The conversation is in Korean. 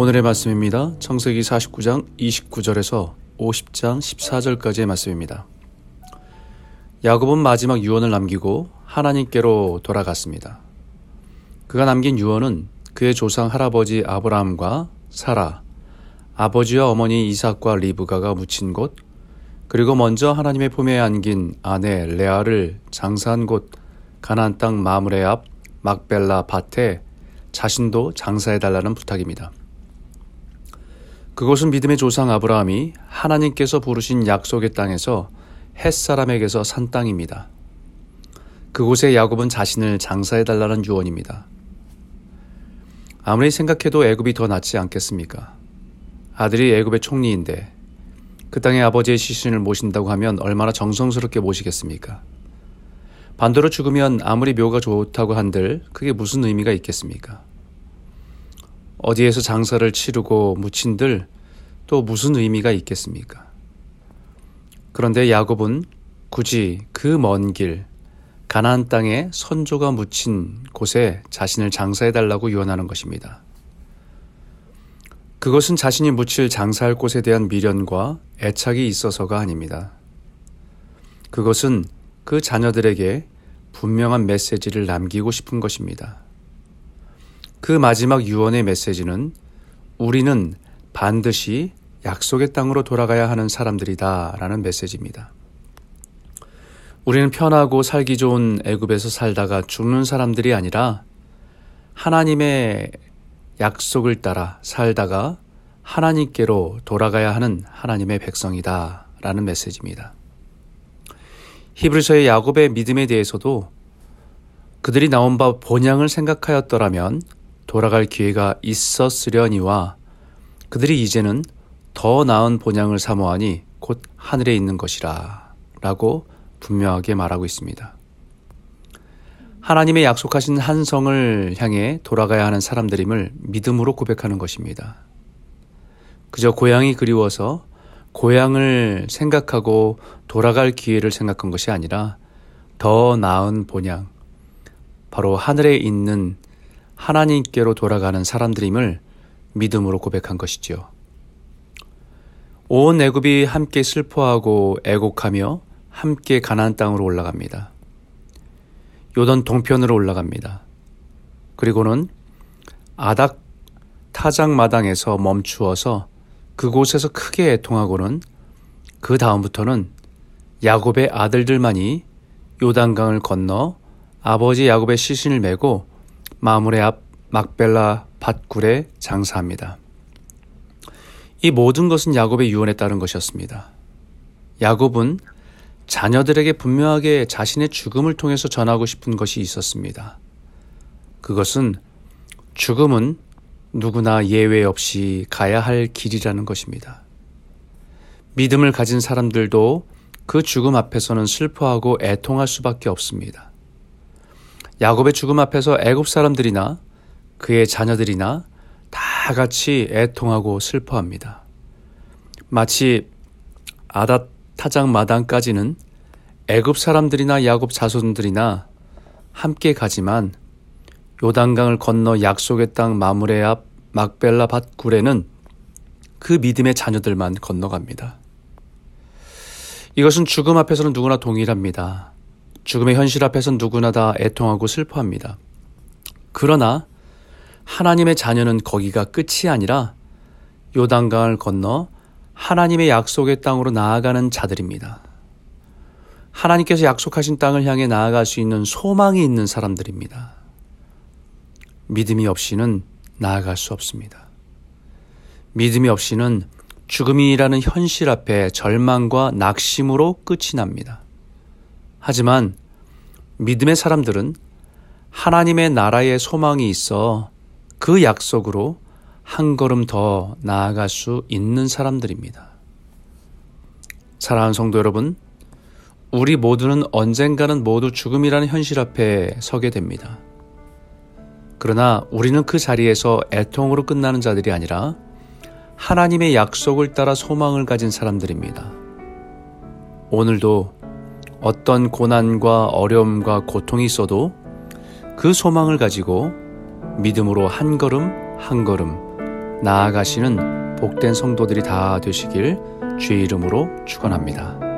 오늘의 말씀입니다. 청세기 49장 29절에서 50장 14절까지의 말씀입니다. 야곱은 마지막 유언을 남기고 하나님께로 돌아갔습니다. 그가 남긴 유언은 그의 조상 할아버지 아브라함과 사라, 아버지와 어머니 이삭과 리브가가 묻힌 곳, 그리고 먼저 하나님의 품에 안긴 아내 레아를 장사한 곳 가나안 땅 마므레 앞 막벨라 밭에 자신도 장사해 달라는 부탁입니다. 그곳은 믿음의 조상 아브라함이 하나님께서 부르신 약속의 땅에서 햇 사람에게서 산 땅입니다. 그곳에 야곱은 자신을 장사해 달라는 유언입니다. 아무리 생각해도 애굽이 더 낫지 않겠습니까? 아들이 애굽의 총리인데 그 땅의 아버지의 시신을 모신다고 하면 얼마나 정성스럽게 모시겠습니까? 반대로 죽으면 아무리 묘가 좋다고 한들 그게 무슨 의미가 있겠습니까? 어디에서 장사를 치르고 묻힌들 또 무슨 의미가 있겠습니까? 그런데 야곱은 굳이 그 먼 길, 가나안 땅에 선조가 묻힌 곳에 자신을 장사해 달라고 유언하는 것입니다. 그것은 자신이 묻힐 장사할 곳에 대한 미련과 애착이 있어서가 아닙니다. 그것은 그 자녀들에게 분명한 메시지를 남기고 싶은 것입니다. 그 마지막 유언의 메시지는 우리는 반드시 약속의 땅으로 돌아가야 하는 사람들이다 라는 메시지입니다. 우리는 편하고 살기 좋은 애굽에서 살다가 죽는 사람들이 아니라 하나님의 약속을 따라 살다가 하나님께로 돌아가야 하는 하나님의 백성이다 라는 메시지입니다. 히브리서의 야곱의 믿음에 대해서도 그들이 나온 바 본향을 생각하였더라면 돌아갈 기회가 있었으려니와 그들이 이제는 더 나은 본향을 사모하니 곧 하늘에 있는 것이라 라고 분명하게 말하고 있습니다. 하나님의 약속하신 한 성을 향해 돌아가야 하는 사람들임을 믿음으로 고백하는 것입니다. 그저 고향이 그리워서 고향을 생각하고 돌아갈 기회를 생각한 것이 아니라 더 나은 본향, 바로 하늘에 있는 하나님께로 돌아가는 사람들임을 믿음으로 고백한 것이지요. 온 애굽이 함께 슬퍼하고 애곡하며 함께 가나안 땅으로 올라갑니다. 요던 동편으로 올라갑니다. 그리고는 아닥 타작 마당에서 멈추어서 그곳에서 크게 애통하고는 그 다음부터는 야곱의 아들들만이 요단강을 건너 아버지 야곱의 시신을 메고 마물의 앞 막벨라 밭굴에 장사합니다. 이 모든 것은 야곱의 유언에 따른 것이었습니다. 야곱은 자녀들에게 분명하게 자신의 죽음을 통해서 전하고 싶은 것이 있었습니다. 그것은 죽음은 누구나 예외 없이 가야 할 길이라는 것입니다. 믿음을 가진 사람들도 그 죽음 앞에서는 슬퍼하고 애통할 수밖에 없습니다. 야곱의 죽음 앞에서 애굽 사람들이나 그의 자녀들이나 다 같이 애통하고 슬퍼합니다. 마치 아닷 타장 마당까지는 애굽 사람들이나 야곱 자손들이나 함께 가지만 요단강을 건너 약속의 땅 마무레 앞 막벨라 밭 굴에는 그 믿음의 자녀들만 건너갑니다. 이것은 죽음 앞에서는 누구나 동일합니다. 죽음의 현실 앞에서는 누구나 다 애통하고 슬퍼합니다. 그러나 하나님의 자녀는 거기가 끝이 아니라 요단강을 건너 하나님의 약속의 땅으로 나아가는 자들입니다. 하나님께서 약속하신 땅을 향해 나아갈 수 있는 소망이 있는 사람들입니다. 믿음이 없이는 나아갈 수 없습니다. 믿음이 없이는 죽음이라는 현실 앞에 절망과 낙심으로 끝이 납니다. 하지만 믿음의 사람들은 하나님의 나라의 소망이 있어 그 약속으로 한 걸음 더 나아갈 수 있는 사람들입니다. 사랑하는 성도 여러분, 우리 모두는 언젠가는 모두 죽음이라는 현실 앞에 서게 됩니다. 그러나 우리는 그 자리에서 애통으로 끝나는 자들이 아니라 하나님의 약속을 따라 소망을 가진 사람들입니다. 오늘도 어떤 고난과 어려움과 고통이 있어도 그 소망을 가지고 믿음으로 한 걸음 한 걸음 나아가시는 복된 성도들이 다 되시길 주의 이름으로 축원합니다.